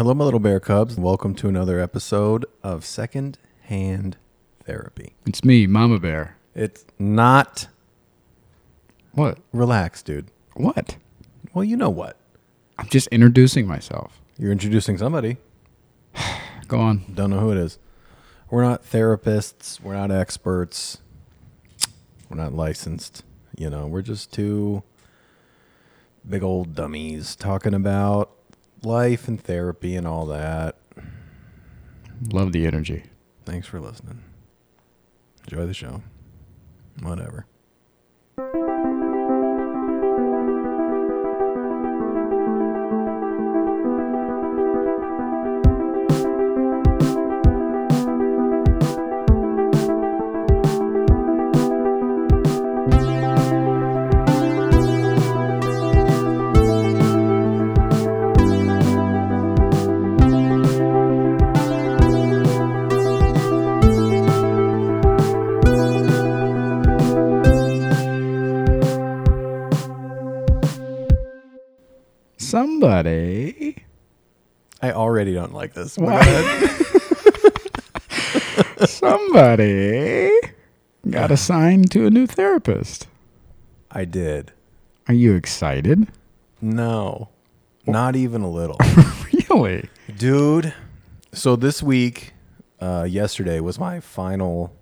Hello, my little bear cubs. And welcome to another episode of Second Hand Therapy. It's me, Mama Bear. It's not What? relax, dude. What? Well, you know what? I'm just introducing myself. You're introducing somebody. Go on. Don't know who it is. We're not therapists. We're not experts. We're not licensed. You know, we're just two big old dummies talking about life and therapy and all that. Love the energy. Thanks for listening. Enjoy the show. Whatever. Already don't like this. Why? Somebody got assigned to a new therapist. I did. Are you excited? No. Not even a little. Really? Dude, so this week, uh, yesterday was my final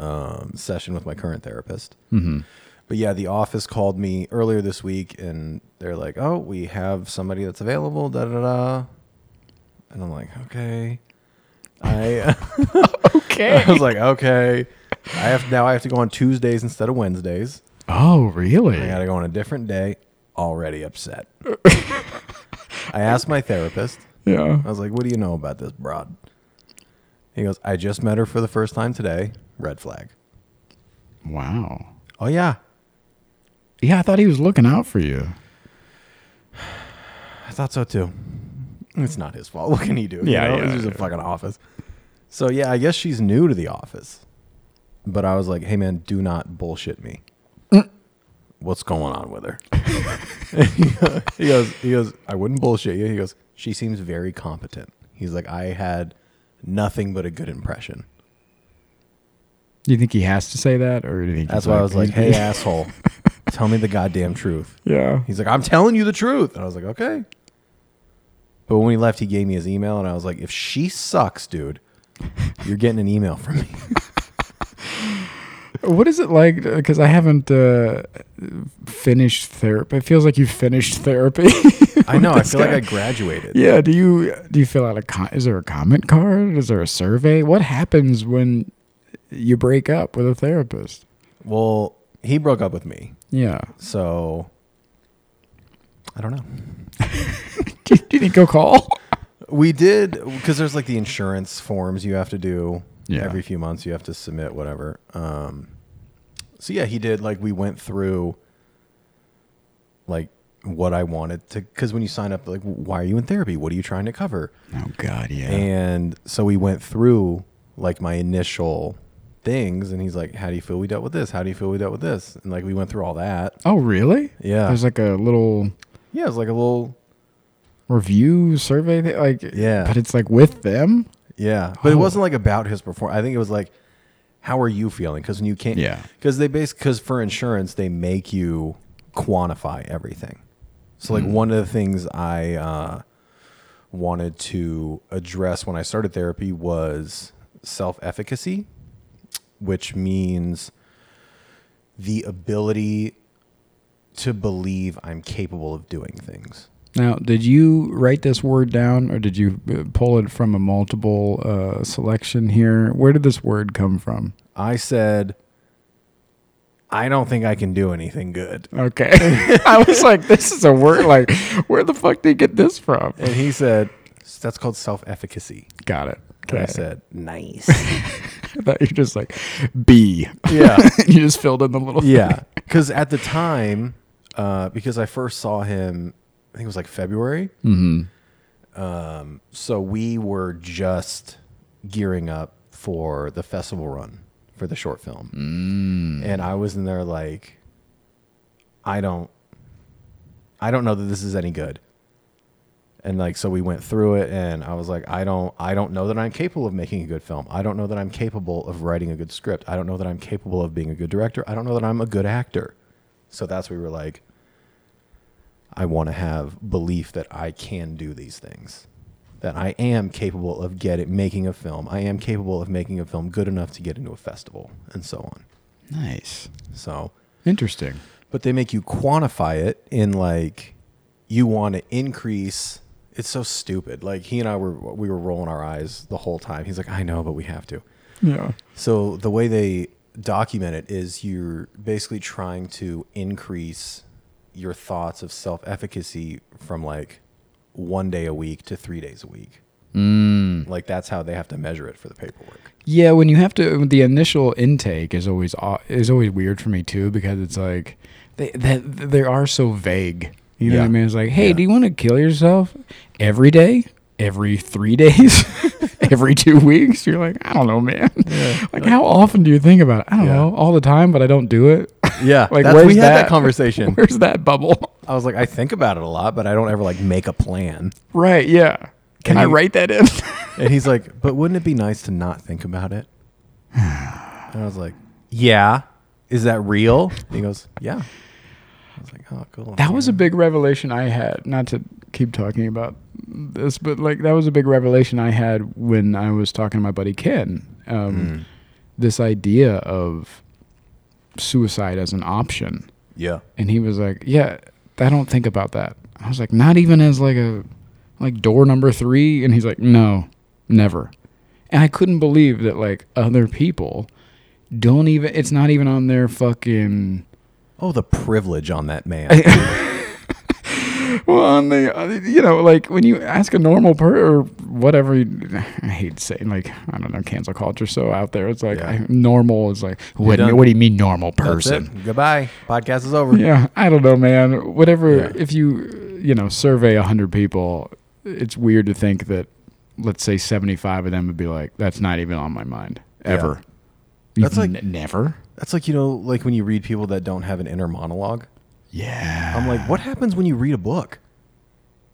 um, session with my current therapist. Mm-hmm. But yeah, the office called me earlier this week and they're like, oh, we have somebody that's available, da da da. And I'm like, okay. I, Okay. I was like, okay. I have now I have to go on Tuesdays instead of Wednesdays. oh, really? I got to go on a different day. Already upset. I asked my therapist. yeah. I was like, "What do you know about this broad?" He goes, "I just met her for the first time today. Red flag." Wow. Oh yeah, Yeah, I thought he was looking out for you. I thought so too. It's not his fault. What can he do? You Yeah, know? yeah, It's just a fucking office. So yeah, I guess she's new to the office. But I was like, "Hey man, do not bullshit me. What's going on with her?" he goes, "He goes, I wouldn't bullshit you." He goes, "She seems very competent." He's like, "I had nothing but a good impression." Do you think he has to say that, or do you think That's he's why I was like, "Hey asshole, tell me the goddamn truth." yeah. He's like, "I'm telling you the truth," and I was like, "Okay." But when he left, he gave me his email, and I was like, "If she sucks, dude, you're getting an email from me." What is it like? Because I haven't uh, finished therapy. It feels like you finished therapy. I know. I feel like. I graduated. yeah. Do you do you fill out a? Com- is there a comment card? Is there a survey? What happens when you break up with a therapist? Well, he broke up with me, Yeah. so I don't know. Do you, think he'll call? We did because there's like the insurance forms you have to do Yeah. every few months. You have to submit whatever. Um, so yeah, he did. Like we went through like what I wanted to because when you sign up, like why are you in therapy? What are you trying to cover? Oh God, yeah. And so we went through like my initial things, and he's like, "How do you feel we dealt with this? How do you feel we dealt with this?" And like we went through all that. oh really? Yeah, There's like a little yeah, it was like a little review survey. Thing, like Yeah. but it's like with them. Yeah, but it Oh. wasn't like about his performance. I think it was like, how are you feeling? Because when you can't, Yeah. because they base because for insurance they make you quantify everything. So like one of the things I uh, wanted to address when I started therapy was self efficacy, which means the ability to believe I'm capable of doing things. Now, did you write this word down, or did you uh, pull it from a multiple uh, selection here? Where did this word come from? I said, I don't think I can do anything good. Okay, I was like, "This is a word. Like, where the fuck did you get this from?" And he said, that's called self efficacy. Got it. And I said, nice. I thought you're just like B. yeah. you just filled in the little. Yeah. Because at the time, uh, because I first saw him, I think it was like February. Mm-hmm. Um, so we were just gearing up for the festival run for the short film. Mm. And I was in there like, I don't, I don't know that this is any good. And like so we went through it and I was like I don't I don't know that I'm capable of making a good film. I don't know that I'm capable of writing a good script. I don't know that I'm capable of being a good director. I don't know that I'm a good actor. So that's we were like I want to have belief that I can do these things. That I am capable of getting making a film. I am capable of making a film good enough to get into a festival and so on. Nice. So Interesting. but they make you quantify it in like you want to increase it's so stupid like he and i were we were rolling our eyes the whole time he's like i know but we have to Yeah. so the way they document it is you're basically trying to increase your thoughts of self-efficacy from like one day a week to three days a week Mm. like that's how they have to measure it for the paperwork Yeah, when you have to, the initial intake is always is always weird for me too because it's like they that they are so vague. You know what I mean? It's like, hey, Yeah. do you want to kill yourself every day, every three days, every two weeks? You're like, I don't know, man. Like, how often do you think about it? I don't Yeah. know, all the time, but I don't do it. Yeah Like, that's, where's we had that that? conversation Where's that bubble? i was like i think about it a lot but i don't ever like make a plan right? Yeah. Can And I you- write that in? And he's like, but wouldn't it be nice to not think about it? And I was like, yeah. Is that real? And he goes, yeah. I was like, oh, cool. That was a big revelation I had. Not to keep talking about this, but like that was a big revelation I had when I was talking to my buddy Ken. Um, Mm. This idea of suicide as an option, Yeah. and he was like, "Yeah, I don't think about that." I was like, "Not even as like a like door number three? And he's like, "No, never." And I couldn't believe that like other people don't even. It's not even on their fucking. Oh, the privilege on that man. Well, on the, uh, you know, like when you ask a normal per or whatever, you- I hate saying like I don't know, cancel culture so out there. It's like Yeah. I, normal is like what? do you- What do you mean normal That's person? Goodbye. Podcast is over. Yeah, I don't know, man. Whatever. Yeah. If you you know survey a hundred people, it's weird to think that let's say seventy five of them would be like, that's not even on my mind Yeah. ever. That's You've like- n- never. That's like, you know, like when you read people that don't have an inner monologue. Yeah. I'm like, what happens when you read a book?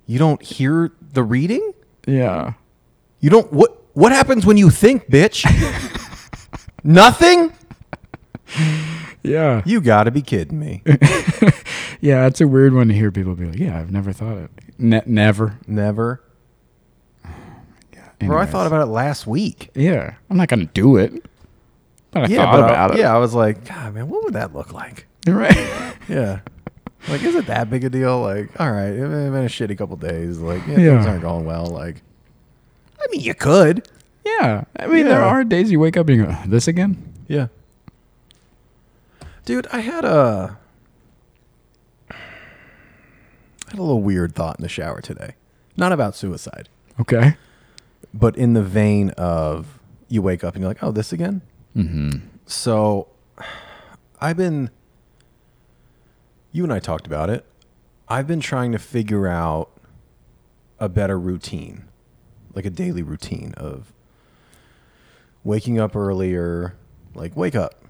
You don't hear the reading? Yeah. You don't what what happens when you think, bitch? Nothing? Yeah. You got to be kidding me. Yeah. It's a weird one to hear people be like, yeah, I've never thought of it. Ne- never. Never. Oh Bro, I thought about it last week. Yeah, I'm not gonna do it, but I yeah, thought but I- it. Yeah, I was like, God, man, what would that look like? right. Yeah. Like, is it that big a deal? Like, all right, it's been a shitty couple days. Like, yeah, Yeah. things aren't going well. Like, I mean, you could. yeah, I mean, there Yeah. are days you wake up and you go, "This again?" Yeah. Dude, I had a I had a little weird thought in the shower today. Not about suicide, Okay. but in the vein of you wake up and you're like, "Oh, this again?" Mm-hmm. So I've been you and I talked about it. I've been trying to figure out a better routine, like a daily routine of waking up earlier, like wake up.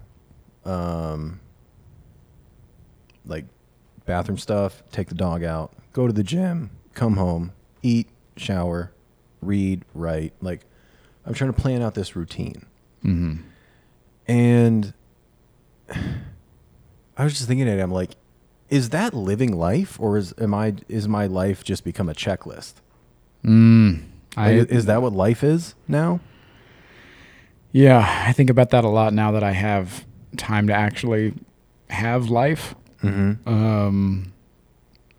Um like bathroom stuff, take the dog out, go to the gym, come home, eat, shower, read, write. Like I'm trying to plan out this routine. Mm-hmm. And I was just thinking it. I'm like, is that living life, or is am I is my life just become a checklist? Mm. I Like, is that what life is now? yeah, I think about that a lot now that I have time to actually have life. Mm-hmm. Um,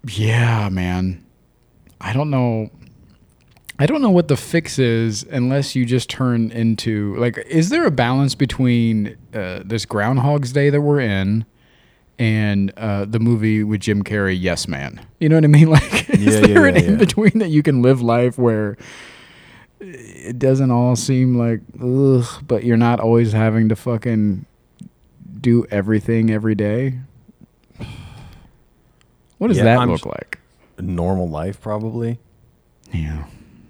yeah, man. I don't know. I don't know what the fix is unless you just turn into like. Is there a balance between uh, this Groundhog's Day that we're in and uh, the movie with Jim Carrey, Yes Man? You know what I mean? Like, is Yeah, yeah, there an yeah, in between that you can live life where it doesn't all seem like ugh, but you're not always having to fucking do everything every day? What does that I'm look like? Normal life, probably. Yeah.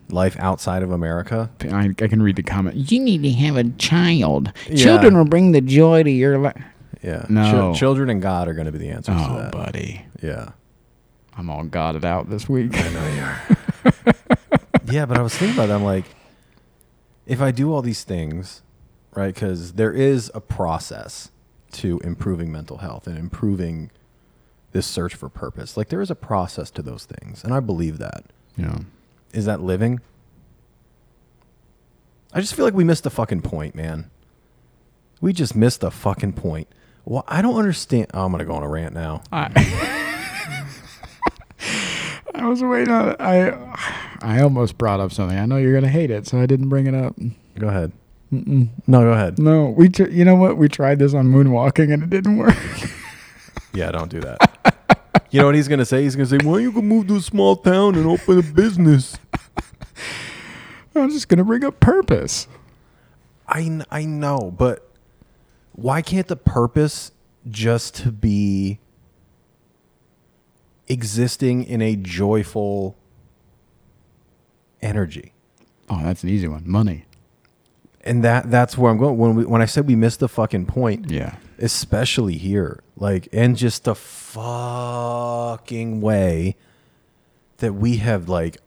Life outside of America. I, I can read the comment. You need to have a child. Children will bring the joy to your life. Yeah. No. children and God are going to be the answers to Oh, that. buddy. Yeah. I'm all godded out this week. I know you are. yeah, but I was thinking about that. I'm like, if I do all these things, right? Because there is a process to improving mental health and improving this search for purpose. Like there is a process to those things, and I believe that. Yeah. Is that living? I just feel like we missed the fucking point, man. We just missed the fucking point. Well, I don't understand. Oh, I'm gonna go on a rant now. I, I was waiting on it. I I almost brought up something. I know you're gonna hate it, so I didn't bring it up. Go ahead. Mm-mm. No, go ahead. No, we. Tr- you know what? We tried this on moonwalking and it didn't work. Yeah, don't do that. you know what he's gonna say? He's gonna say, "Why don't you go move to a small town and open a business?" I'm just gonna bring up purpose. I I know, but why can't the purpose just to be existing in a joyful energy? Oh, that's an easy one. Money. And that that's where I'm going. When we, when I said we missed the fucking point, Yeah. especially here, like, and just the fucking way that we have like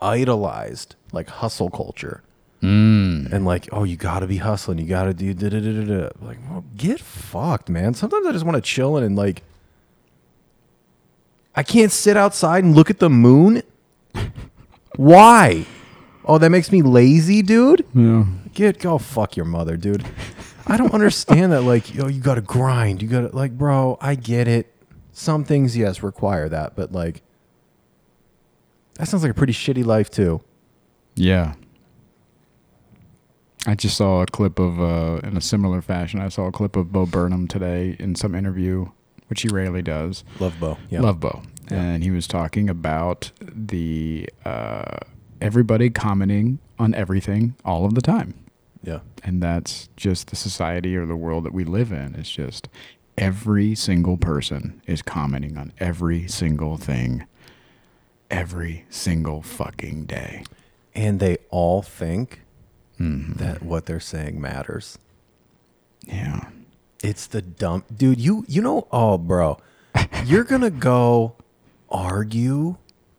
idolized like hustle culture. Mm. and like, oh, you got to be hustling. You got to do da da da da da. Like, well, get fucked, man. Sometimes I just want to chill and like, I can't sit outside and look at the moon. Why? Oh, that makes me lazy, dude. Yeah. Get go fuck your mother, dude. I don't understand that. Like, yo, you got to grind. You got to like, bro. I get it. Some things, yes, require that, but like, that sounds like a pretty shitty life too. Yeah. I just saw a clip of, uh, in a similar fashion, I saw a clip of Bo Burnham today in some interview, which he rarely does. Love Bo. Yeah. Love Bo. Yeah. And he was talking about the uh, everybody commenting on everything all of the time. Yeah. And that's just the society or the world that we live in. It's just every single person is commenting on every single thing every single fucking day. and they all think Mhm. that what they're saying matters. Yeah. It's the dumb dude. You you know oh bro, you're gonna go argue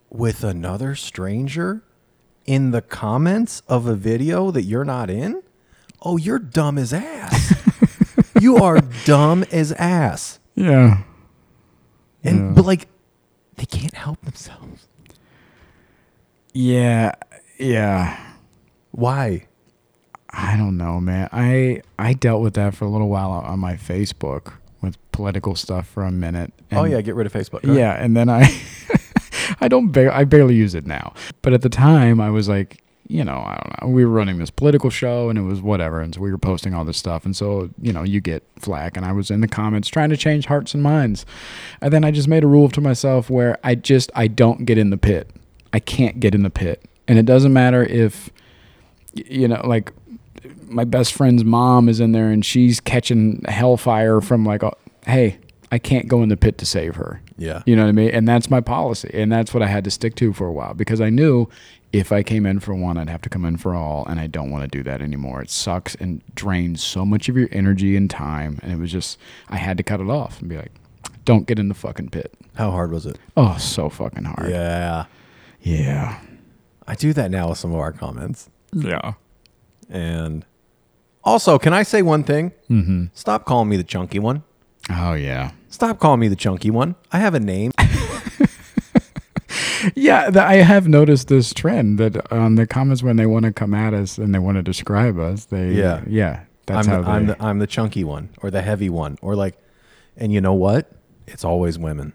with another stranger in the comments of a video that you're not in. Oh, you're dumb as ass. you are dumb as ass. Yeah. And Yeah. but like they can't help themselves. Yeah. Yeah. Why? I don't know, man. I I dealt with that for a little while on my Facebook with political stuff for a minute. oh yeah, get rid of Facebook. Ahead. Yeah, and then I I don't ba- I barely use it now. But at the time I was like, you know, I don't know. We were running this political show and it was whatever and so we were posting all this stuff and so, you know, you get flack and I was in the comments trying to change hearts and minds. And then I just made a rule to myself where I just I don't get in the pit. I can't get in the pit. And it doesn't matter if you know, like my best friend's mom is in there and she's catching hellfire from like, a, hey, I can't go in the pit to save her. Yeah. You know what I mean? And that's my policy. And that's what I had to stick to for a while because I knew if I came in for one, I'd have to come in for all. And I don't want to do that anymore. It sucks and drains so much of your energy and time. And it was just, I had to cut it off and be like, don't get in the fucking pit. How hard was it? Oh, so fucking hard. Yeah. Yeah. I do that now with some of our comments. Yeah. And also, can I say one thing? Mm-hmm. Stop calling me the chunky one. Oh, yeah. Stop calling me the chunky one. I have a name. Yeah, I have noticed this trend that on the comments when they want to come at us and they want to describe us, they Yeah. yeah, that's I'm how the, they. I'm the I'm the chunky one or the heavy one or like, and you know what? It's always women.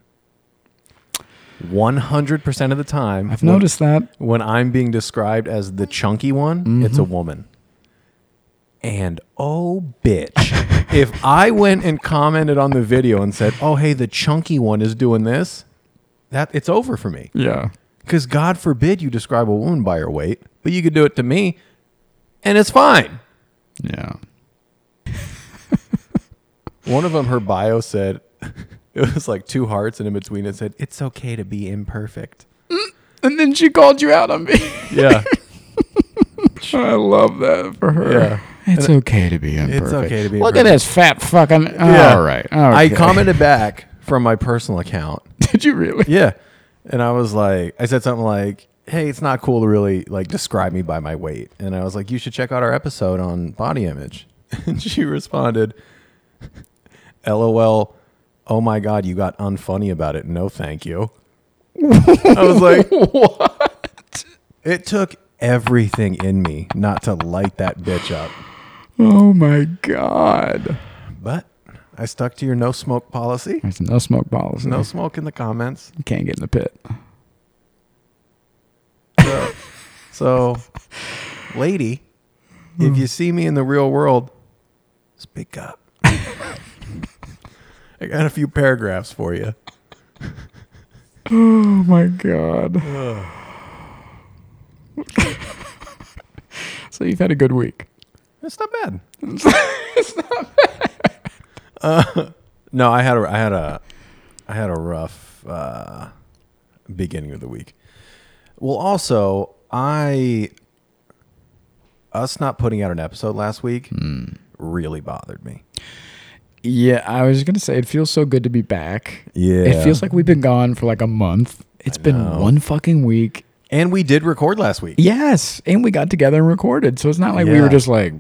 One hundred percent of the time, I've when- noticed that. when I'm being described as the chunky one, it's a woman. And oh, bitch. if I went and commented on the video and said, oh, hey, the chunky one is doing this, that it's over for me. Yeah. Because God forbid you describe a woman by her weight, but you could do it to me and it's fine. Yeah. One of them, her bio said, it was like two hearts, and in between it said, it's okay to be imperfect. Mm, and then she called you out on me. Yeah. I love that for her. Yeah. Uh, it's okay to be imperfect. okay to be Look at this fat fucking. Yeah. All right. I commented back from my personal account Did you really? Yeah. And I was like, I said something like, "Hey, it's not cool to really like describe me by my weight." And I was like, "You should check out our episode on body image." And she responded, "LOL, oh my god, you got unfunny about it. No, thank you." I was like, what? It took everything in me not to light that bitch up. Oh my god. But I stuck to your no smoke policy. There's no smoke policy. No smoke in the comments. You can't get in the pit. So, so lady, if hmm. you see me in the real world, speak up. I got a few paragraphs for you. Oh my god. so you've had a good week. It's not bad. it's not bad. Uh, no, I had a, I had a, I had a rough uh, beginning of the week. Well, also, I, us not putting out an episode last week really bothered me. Yeah, I was gonna say it feels so good to be back. Yeah. It feels like we've been gone for like a month. It's been one fucking week. And we did record last week. Yes, and we got together and recorded. So it's not like we were just like,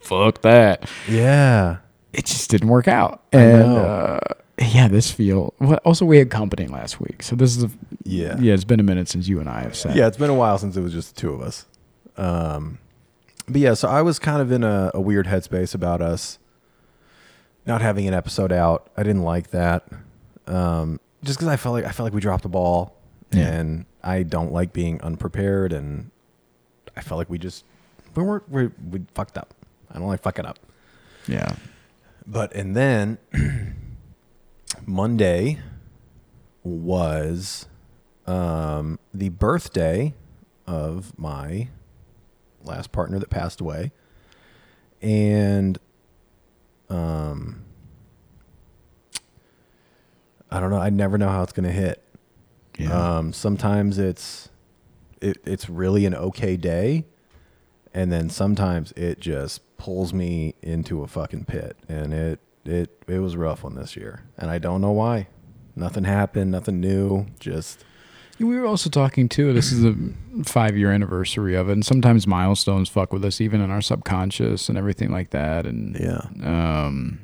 "Fuck that." Yeah. It just didn't work out. And uh, yeah, this feel. Also, we had company last week, so this is a, Yeah. yeah. It's been a minute since you and I have said. Yeah, it's been a while since it was just the two of us. Um, but yeah, so I was kind of in a, a weird headspace about us not having an episode out. I didn't like that, um, just because I felt like I felt like we dropped the ball, Yeah. and I don't like being unprepared, and I felt like we just we weren't we, we fucked up. I don't like fucking up. yeah. But and then Monday was um, the birthday of my last partner that passed away, and um, I don't know. I never know how it's gonna hit. Yeah. Um, sometimes it's it, it's really an okay day, and then sometimes it just pulls me into a fucking pit, and it it it was rough one this year, and I don't know why. Nothing happened, nothing new. Just We were also talking too. This is a five year anniversary of it, and sometimes milestones fuck with us, even in our subconscious and everything like that. And yeah, um,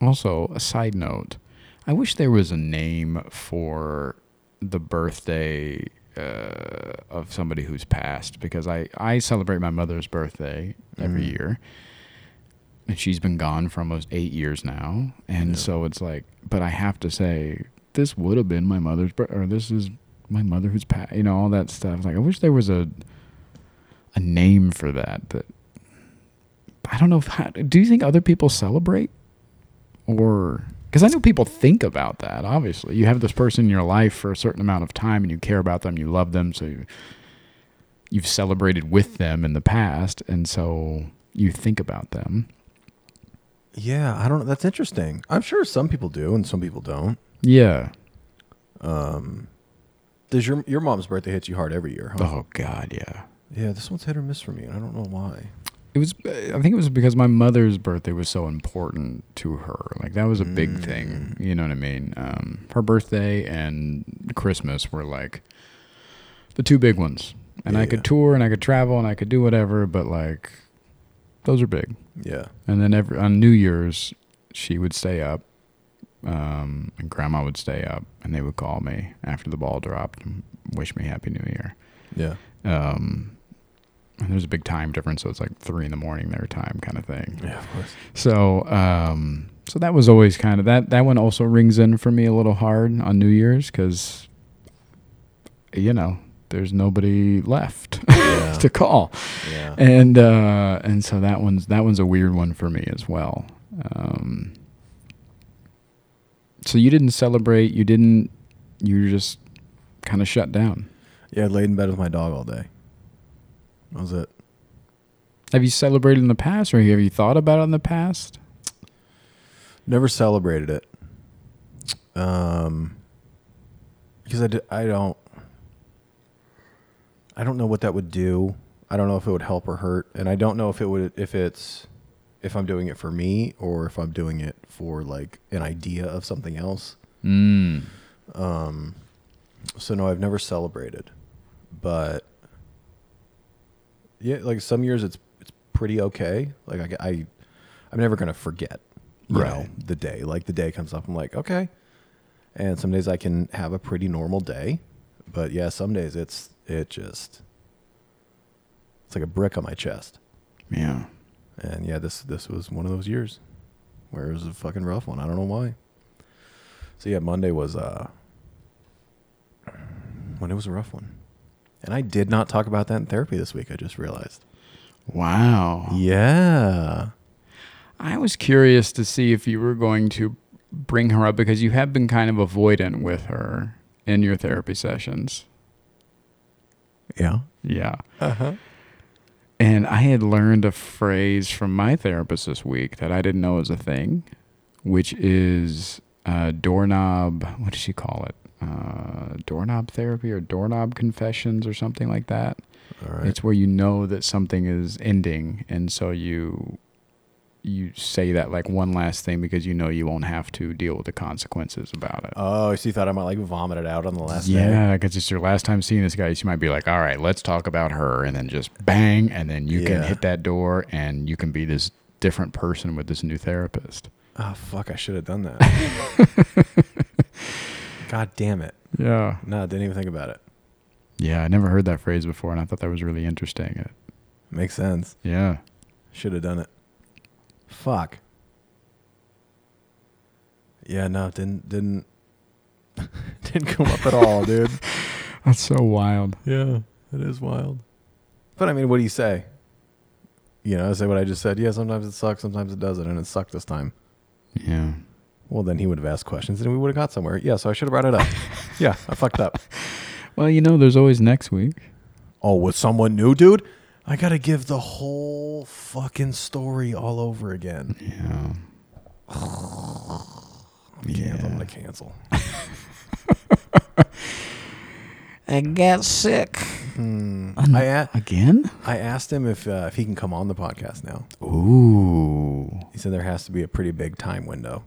also a side note, I wish there was a name for the birthday uh, of somebody who's passed because I I celebrate my mother's birthday every Mhm. year. And she's been gone for almost eight years now, and Yeah. so it's like, but I have to say, this would have been my mother's birthday, or this is my mother who's passed, you know, all that stuff. Like, I wish there was a a name for that. That I don't know. If, how, do you think other people celebrate, or because I know people think about that. Obviously, you have this person in your life for a certain amount of time, and you care about them, you love them, so you, you've celebrated with them in the past, and so you think about them. yeah. I don't know. That's interesting. I'm sure some people do, and some people don't. Yeah. Um, does your your mom's birthday hit you hard every year? Huh? Oh God, yeah. Yeah, this one's hit or miss for me, and I don't know why. It was. I think it was because my mother's birthday was so important to her. Like that was a big thing. You know what I mean? Um, her birthday and Christmas were like the two big ones. And I could yeah. tour and I could travel and I could do whatever, but like those are big. Yeah, And then every on New Year's, she would stay up, um, and Grandma would stay up, and they would call me after the ball dropped and wish me Happy New Year. yeah, Um, there's a big time difference, so it's like three in the morning their time, kind of thing. yeah. Of course. So, um, so that was always kind of that. That one also rings in for me a little hard on New Year's because, you know, there's nobody left Yeah. to call, Yeah. and uh, and so that one's that one's a weird one for me as well. Um, so you didn't celebrate. You didn't. You were just kind of shut down. Yeah, I laid in bed with my dog all day. That was it. Have you celebrated in the past, or have you thought about it in the past? Never celebrated it. Um, because I, d- I don't I don't know what that would do. I don't know if it would help or hurt, and I don't know if it would if it's if I'm doing it for me or if I'm doing it for like an idea of something else. Mm. Um, so no, I've never celebrated, but yeah, like some years it's it's pretty okay. Like I, I I'm never gonna forget, you Right. know, the day. Like the day comes up, I'm like, okay. And some days I can have a pretty normal day, but yeah, some days it's it just it's like a brick on my chest. Yeah. And yeah, this this was one of those years where it was a fucking rough one. I don't know why. So yeah, Monday was uh when it was a rough one. And I did not talk about that in therapy this week, I just realized. Wow. Yeah. I was curious to see if you were going to bring her up because you have been kind of avoidant with her in your therapy sessions. Yeah. Yeah. Uh-huh. And I had learned a phrase from my therapist this week that I didn't know was a thing, which is uh, doorknob. What does she call it? Uh, doorknob therapy or doorknob confessions or something like that. All right. It's where you know that something is ending, and so you you say that like one last thing because you know you won't have to deal with the consequences about it. oh, so you thought I might like vomit it out on the last day? Yeah, because it's your last time seeing this guy. So you might be like, all right, let's talk about her. And then just bang. And then you can hit that door and you can be this different person with this new therapist. Oh fuck, I should have done that. God damn it. Yeah. No, didn't even think about it. Yeah. I never heard that phrase before. And I thought that was really interesting. It, Makes sense. yeah. Should have done it. Fuck. Yeah, no, didn't didn't didn't come up at all, dude. That's so wild. Yeah, it is wild. But I mean, what do you say? You know, I say what I just said. Yeah, sometimes it sucks, sometimes it doesn't, and it sucked this time. Yeah. Well, then he would have asked questions, and we would have got somewhere. Yeah, so I should have brought it up. yeah, I fucked up. Well, you know, there's always next week. Oh, with someone new, dude? I gotta give the whole fucking story all over again. Yeah. I'm I'm gonna cancel. I got sick. Hmm. Un- I a- Again? I asked him if uh, if he can come on the podcast now. Ooh. He said there has to be a pretty big time window.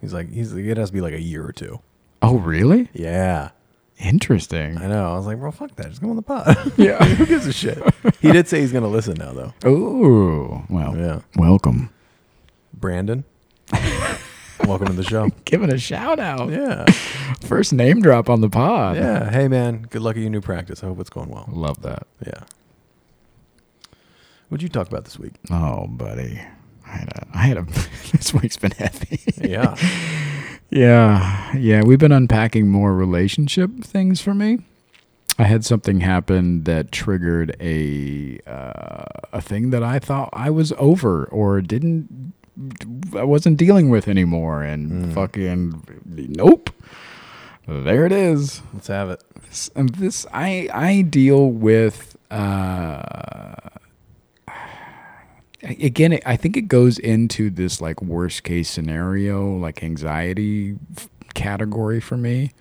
He's like, he's like, it has to be like a year or two. Oh, really? Yeah, Interesting. I know. I was like, bro, fuck that. Just come on the pod. Yeah. Who gives a shit? He did say he's gonna listen now, though. Ooh. Well, Yeah, welcome. Brandon, welcome to the show. Give it a shout out. Yeah, First name drop on the pod. yeah. Hey, man, good luck at your new practice. I hope it's going well. Love that. Yeah. What'd you talk about this week? Oh, buddy. I had a, I had a, this week's been heavy. Yeah. yeah. Yeah. We've been unpacking more relationship things for me. I had something happen that triggered a, uh, a thing that I thought I was over or didn't, I wasn't dealing with anymore. And Mm. fucking, nope. There it is. Let's have it. This- and this I I deal with uh again I think it goes into this like worst case scenario like anxiety f- category for me.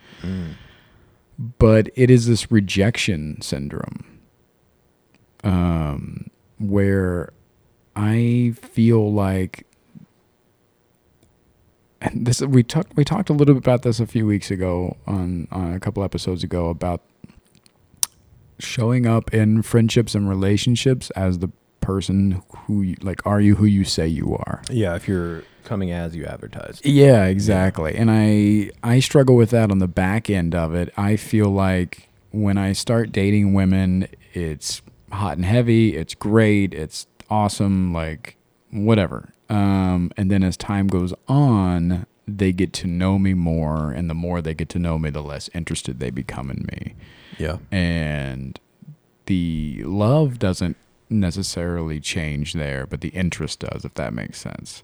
But it is this rejection syndrome um where I feel like and this we talked we talked a little bit about this a few weeks ago on, on a couple episodes ago about showing up in friendships and relationships as the person who you, like are you who you say you are. Yeah, if you're coming as you advertised. yeah. exactly. And i i struggle with that on the back end of it. I feel like when i start dating women it's hot and heavy it's great it's awesome like whatever. Um and then as time goes on they get to know me more and the more they get to know me the less interested they become in me. Yeah. and the love doesn't necessarily change there, but the interest does, if that makes sense.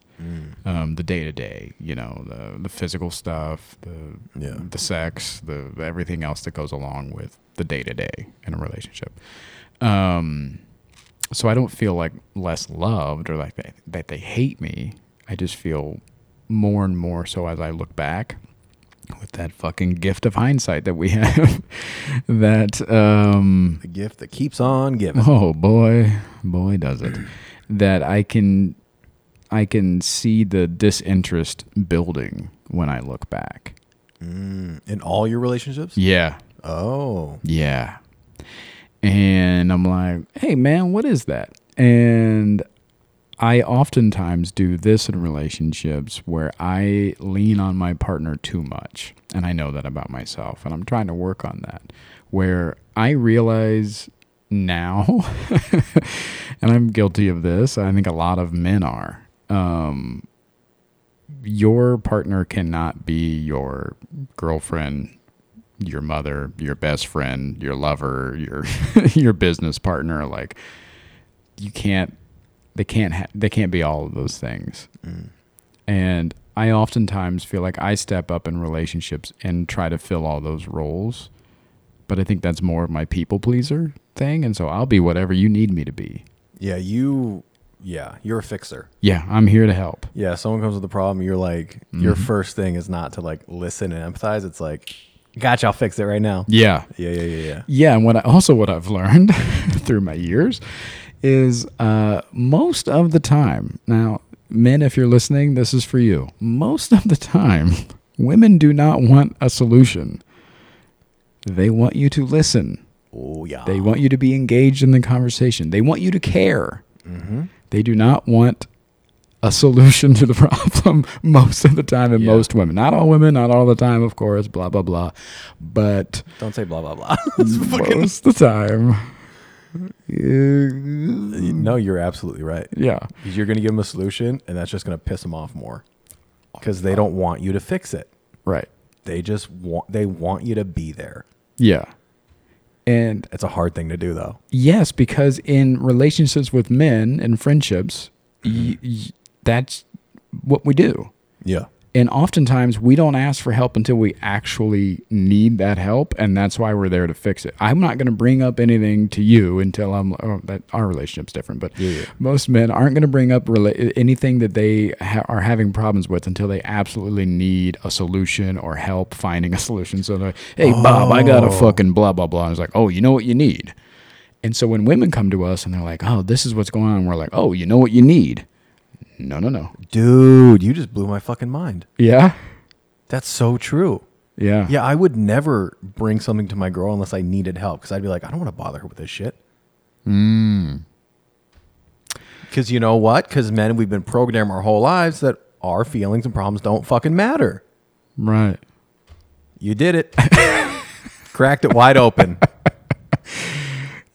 Um, the day to day, you know, the the physical stuff, the Yeah. the sex, the everything else that goes along with the day to day in a relationship. Um, so I don't feel like less loved or like they, that they hate me. I just feel more and more so as I look back with that fucking gift of hindsight that we have that um The gift that keeps on giving. oh boy boy does it that I can I can see the disinterest building when I look back. Mm. In all your relationships? Yeah. Oh. Yeah. And I'm like, hey, man, what is that? And I oftentimes do this in relationships where I lean on my partner too much. And I know that about myself. And I'm trying to work on that. Where I realize now, and I'm guilty of this, I think a lot of men are. Um, your partner cannot be your girlfriend, your mother, your best friend, your lover, your your business partner. Like you can't, they can't, ha- they can't be all of those things. Mm. And I oftentimes feel like I step up in relationships and try to fill all those roles, but I think that's more of my people pleaser thing, and so I'll be whatever you need me to be. Yeah, you. Yeah, you're a fixer. Yeah, I'm here to help. Yeah, someone comes with a problem, you're like, your mm-hmm. first thing is not to like listen and empathize. It's like, gotcha, I'll fix it right now. Yeah, Yeah, yeah, yeah, yeah. Yeah, and what I, also what I've learned through my years is uh, most of the time. Now, men, if you're listening, this is for you. Most of the time, women do not want a solution. They want you to listen. Oh yeah. They want you to be engaged in the conversation. They want you to care. They do not want a solution to the problem most of the time, and Yeah. most women. Not all women, not all the time, of course. Blah blah blah. But Don't say blah blah blah. It's most of the time. No, you're absolutely right. Yeah. You're gonna give them a solution, and that's just gonna piss them off more, because they don't want you to fix it. Right. They just want they want you to be there. Yeah. And It's a hard thing to do, though. yes, because in relationships with men and friendships, y- y- that's what we do. Yeah. And oftentimes we don't ask for help until we actually need that help, and that's why we're there to fix it. I'm not going to bring up anything to you until I'm. Oh, that our relationship's different, but Yeah, yeah. most men aren't going to bring up rela- anything that they ha- are having problems with until they absolutely need a solution or help finding a solution. So they're, like, hey, Bob, I got a oh. fucking blah blah blah. And it's like, oh, you know what you need. And so when women come to us and they're like, oh, this is what's going on, we're like, oh, you know what you need. No, no, no. Dude, you just blew my fucking mind. Yeah. That's so true. Yeah. Yeah, I would never bring something to my girl unless I needed help because I'd be like, I don't want to bother her with this shit. Hmm. Because you know what? Because men, we've been programmed our whole lives that our feelings and problems don't fucking matter. Right. You did it. Cracked it wide open.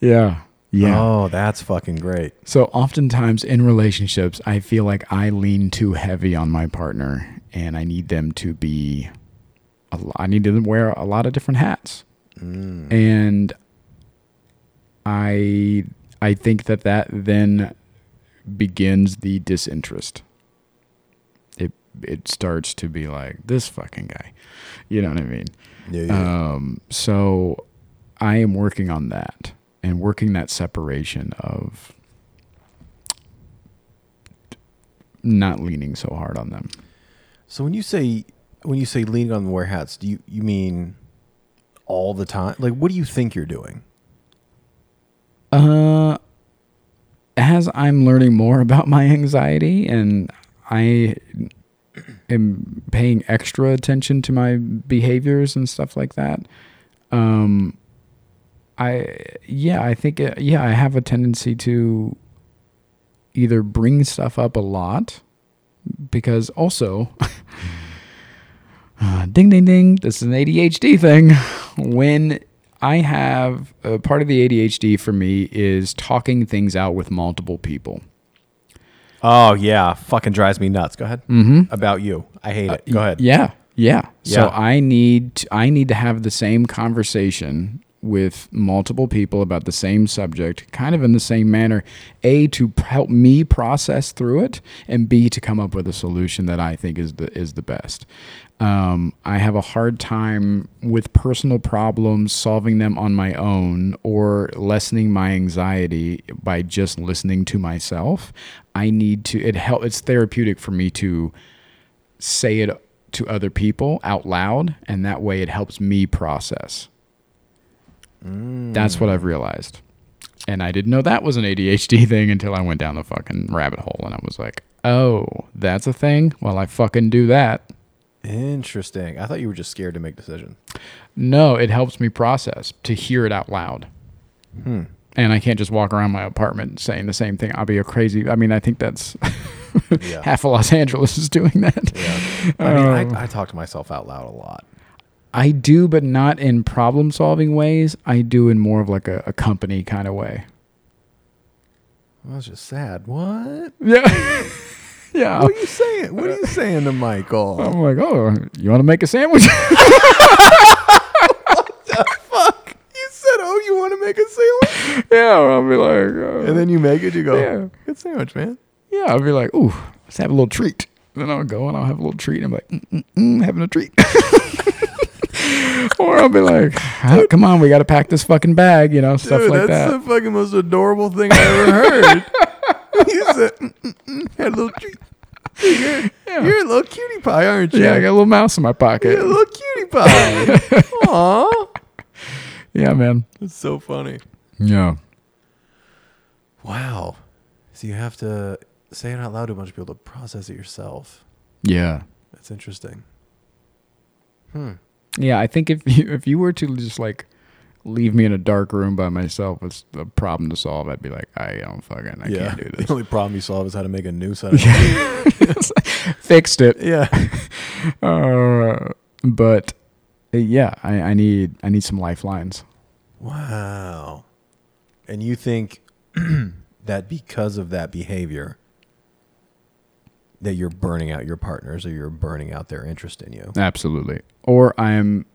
Yeah. Yeah. Oh, that's fucking great. So oftentimes in relationships, I feel like I lean too heavy on my partner and I need them to be, a I need them to wear a lot of different hats. And I, I think that that then begins the disinterest. It, it starts to be like this fucking guy. You know what I mean? Yeah, yeah. Um, so I am working on that and working that separation of not leaning so hard on them. so when you say when you say leaning on the wear hats, do you you mean all the time? Like, what do you think you're doing? Uh, as I'm learning more about my anxiety and I am paying extra attention to my behaviors and stuff like that, um, I yeah, I think uh, yeah, I have a tendency to either bring stuff up a lot because also uh, ding ding ding this is an ADHD thing when I have uh, part of the ADHD for me is talking things out with multiple people. Oh yeah, fucking drives me nuts. Go ahead. Mm-hmm. About you, I hate it. Go ahead. Yeah, yeah. So Yeah. I need to, I need to have the same conversation with multiple people about the same subject, kind of in the same manner. A to help me process through it, and B to come up with a solution that I think is the is the best. Um, I have a hard time with personal problems solving them on my own or lessening my anxiety by just listening to myself. I need to it help. It's therapeutic for me to say it to other people out loud, and that way it helps me process. That's what I've realized. And I didn't know that was an ADHD thing until I went down the fucking rabbit hole and I was like, oh, that's a thing? Well, I fucking do that. Interesting. I thought you were just scared to make decisions. No, it helps me process to hear it out loud. Hmm. And I can't just walk around my apartment saying the same thing. I'll be a crazy. I mean, I think that's Yeah. half of Los Angeles is doing that. Yeah. I mean, Oh. I, I talk to myself out loud a lot. I do, but not in problem solving ways. I do in more of like a, a company kind of way. I was just sad. What? Yeah. yeah. What are you saying? What are you saying to Michael? I'm like, oh, you want to make a sandwich? What the fuck! You said, "Oh, you want to make a sandwich?" yeah. I'll be like, uh, And then you make it. You go, Yeah. "Good sandwich, man." yeah, I'll be like, ooh, let's have a little treat. Then I'll go and I'll have a little treat. And I'm like, mm, mm, mm, having a treat. Or I'll be like, "Ah, come on, we got to pack this fucking bag, you know, stuff Dude, like that's that. the fucking most adorable thing I ever heard. you said, mm, mm, mm, "Had a little treat." You're, Yeah. you're a little cutie pie, aren't you? yeah, I got a little mouse in my pocket. You're a little cutie pie. Aw, yeah, man. It's so funny. Yeah. Wow. So you have to say it out loud to a bunch of people to process it yourself. Yeah. That's interesting. Hmm. Yeah, I think if you if you were to just like leave me in a dark room by myself with a problem to solve, I'd be like, I don't fucking, I yeah. can't do this. The only problem you solve is how to make a noose out of it. Fixed it. yeah. Uh, but yeah, I, I need I need some lifelines. Wow. And you think that because of that behavior that you're burning out your partners or you're burning out their interest in you. Absolutely. Or I'm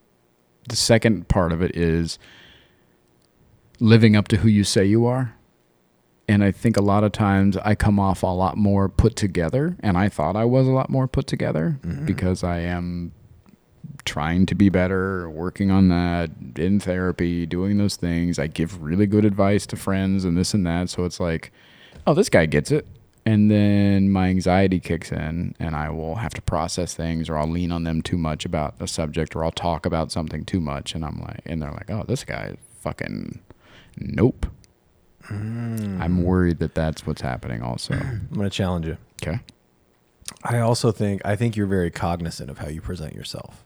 the second part of it is living up to who you say you are. And I think a lot of times I come off a lot more put together, and I thought I was a lot more put together mm-hmm. because I am trying to be better, working on that, in therapy, doing those things. I give really good advice to friends and this and that. So it's like, oh, this guy gets it. And then my anxiety kicks in, and I will have to process things, or I'll lean on them too much about a subject, or I'll talk about something too much. And I'm like, and they're like, oh, this guy, fucking, nope. Mm. I'm worried that that's what's happening also. I'm going to challenge you. Okay. I also think I think you're very cognizant of how you present yourself.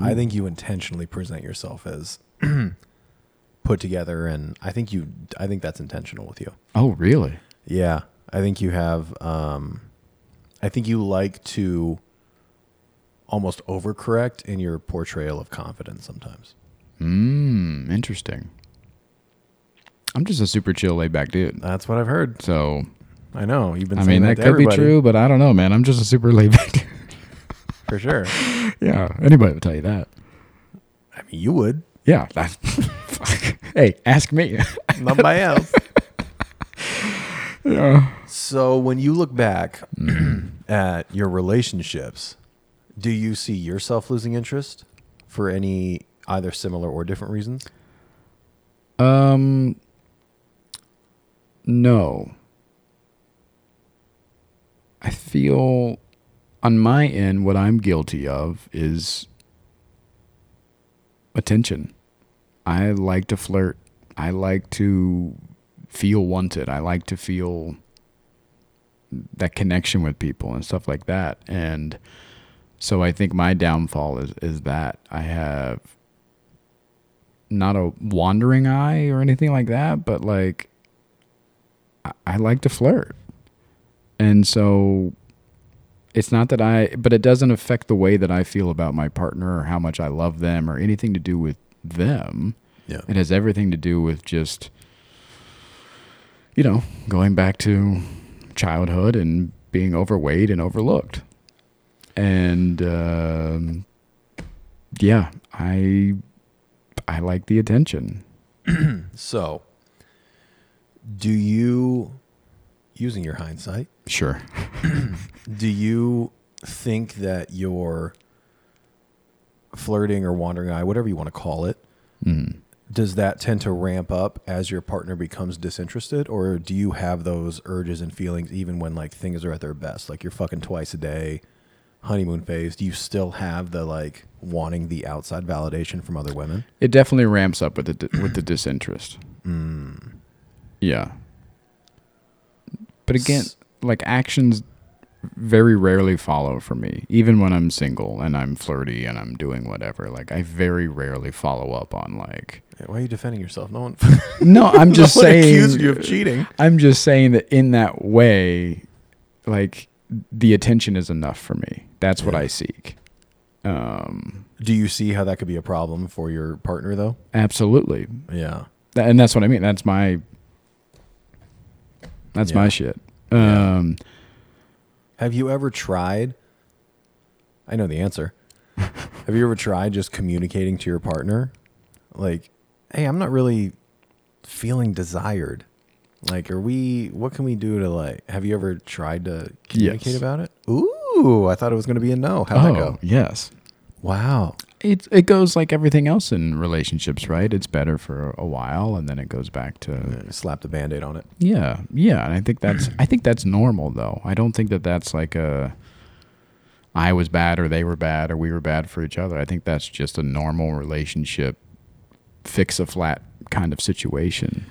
I think you intentionally present yourself as put together and I think you I think that's intentional with you. Oh, really? Yeah, I think you have. Um, I think you like to almost overcorrect in your portrayal of confidence sometimes. Hmm. Interesting. I'm just a super chill, laid back dude. That's what I've heard. So, I know you've been. I saying mean, that, that could be true, but I don't know, man. I'm just a super laid back dude. for sure. yeah. Anybody would tell you that. I mean, you would. Yeah. Fuck. Hey, ask me. Nobody else. yeah. So when you look back at your relationships, do you see yourself losing interest for any either similar or different reasons? Um. No. I feel on my end, what I'm guilty of is attention. I like to flirt. I like to feel wanted. I like to feel that connection with people and stuff like that. And so I think my downfall is is that I have not a wandering eye or anything like that, but like I, I like to flirt. And so it's not that I but it doesn't affect the way that I feel about my partner or how much I love them or anything to do with them. Yeah. It has everything to do with just you know, going back to childhood and being overweight and overlooked. And um, yeah, I I like the attention. So, do you, using your hindsight, Sure. do you think that your flirting or wandering eye, whatever you want to call it, Mm. Does that tend to ramp up as your partner becomes disinterested? Or do you have those urges and feelings even when like things are at their best? Like you're fucking twice a day honeymoon phase. Do you still have the like wanting the outside validation from other women? It definitely ramps up with the di- with the disinterest. Mm. Yeah. But again, S- like actions very rarely follow for me, even when I'm single and I'm flirty and I'm doing whatever. Like I very rarely follow up on like. Why are you defending yourself? No one. No, I'm just no saying. accused you of cheating. I'm just saying that in that way, like the attention is enough for me. That's what I seek. Um, Do you see how that could be a problem for your partner, though? absolutely, Yeah. Th- and that's what I mean. That's my. That's my Yeah. shit. Yeah. Have you ever tried? I know the answer. Have you ever tried just communicating to your partner, like, "Hey, I'm not really feeling desired. Like, are we? What can we do to like? Have you ever tried to communicate Yes. about it? Ooh, I thought it was going to be a no. How'd that oh go? yes, Wow. It it goes like everything else in relationships, right? It's better for a while, and then it goes back to Slap the band-aid on it. Yeah, yeah, and I think that's I think that's normal though. I don't think that that's like a I was bad or they were bad or we were bad for each other. I think that's just a normal relationship fix a flat kind of situation.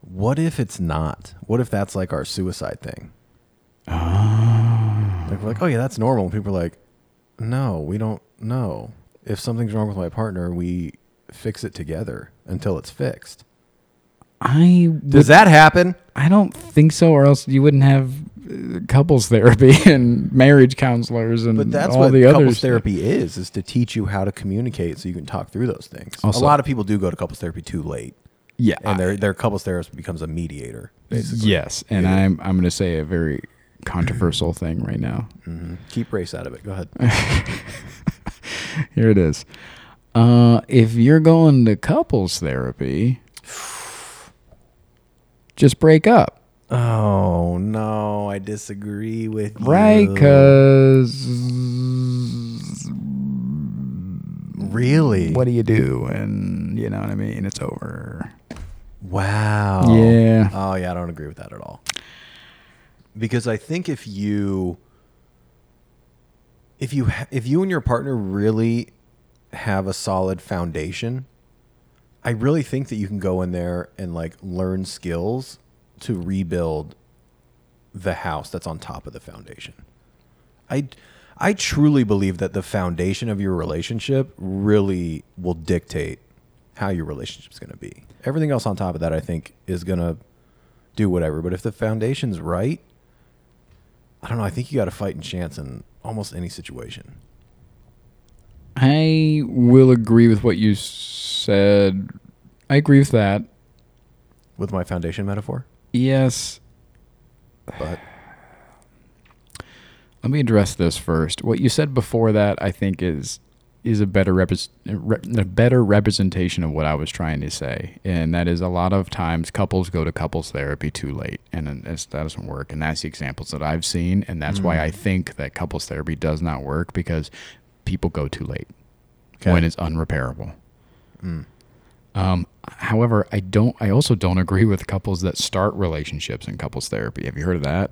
What if it's not? What if that's like our suicide thing? Oh. Like we're like, oh yeah, that's normal. And people are like, no, we don't know. If something's wrong with my partner, we fix it together until it's fixed. I Does that happen? I don't think so or else you wouldn't have uh, couples therapy and marriage counselors and But that's all what the couples others therapy is: is to teach you how to communicate so you can talk through those things. Also- a lot of people do go to couples therapy too late, Yeah. and I- their their couples therapist becomes a mediator, basically. yes, and Yeah. I'm I'm going to say a very controversial thing right now. Mhm. Keep race out of it. Go ahead. Here it is. Uh, if you're going to couples therapy, just break up, oh no, I disagree with you. right? Because really, what do you do? And you know what I mean? It's over. Wow. Yeah. Oh yeah, I don't agree with that at all. Because I think if you if you if you and your partner really have a solid foundation, I really think that you can go in there and like learn skills to rebuild the house that's on top of the foundation. I I truly believe that the foundation of your relationship really will dictate how your relationship's going to be. Everything else on top of that I think is going to do whatever, but if the foundation's right, I don't know, I think you got a fighting chance in almost any situation. I will agree with what you said. I agree with that. With my foundation metaphor, Yes. but Let me address this first. What you said before that, I think, is is a better rep- a better representation of what I was trying to say, and that is a lot of times couples go to couples therapy too late, and it's, that doesn't work. And that's the examples that I've seen, and that's why I think that couples therapy does not work because people go too late Okay. when it's unrepairable. Mm. Um, however, I don't. I also don't agree with couples that start relationships in couples therapy. Have you heard of that?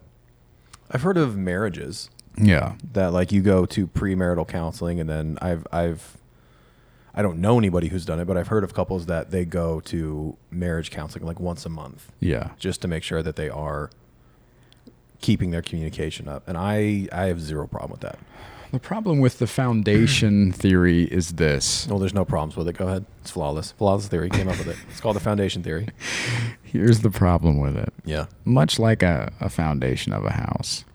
I've heard of marriages Yeah. that like you go to premarital counseling and then I've I've I don't know anybody who's done it, but I've heard of couples that they go to marriage counseling like once a month Yeah. just to make sure that they are keeping their communication up. And I I have zero problem with that. The problem with the foundation theory is this. Well, there's no problems with it. Go ahead. It's flawless. Flawless theory came up with it. It's called the foundation theory. Here's the problem with it. Yeah. Much like a, a foundation of a house,